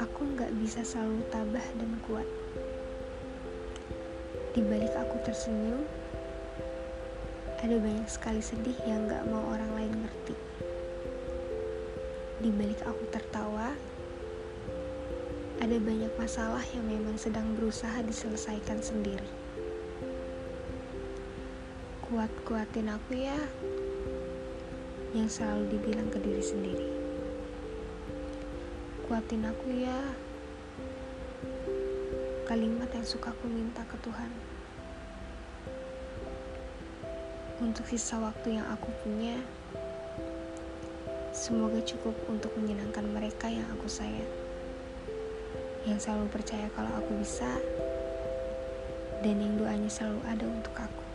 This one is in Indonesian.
Aku nggak bisa selalu tabah dan kuat. Di balik aku tersenyum, ada banyak sekali sedih yang nggak mau orang lain ngerti. Di balik aku tertawa, ada banyak masalah yang memang sedang berusaha diselesaikan sendiri. Kuat-kuatin aku ya, yang selalu dibilang ke diri sendiri. Kuatin aku ya, kalimat yang suka aku minta ke Tuhan. Untuk sisa waktu yang aku punya, semoga cukup untuk menyenangkan mereka yang aku sayang. Yang selalu percaya kalau aku bisa, dan yang doanya selalu ada untuk aku.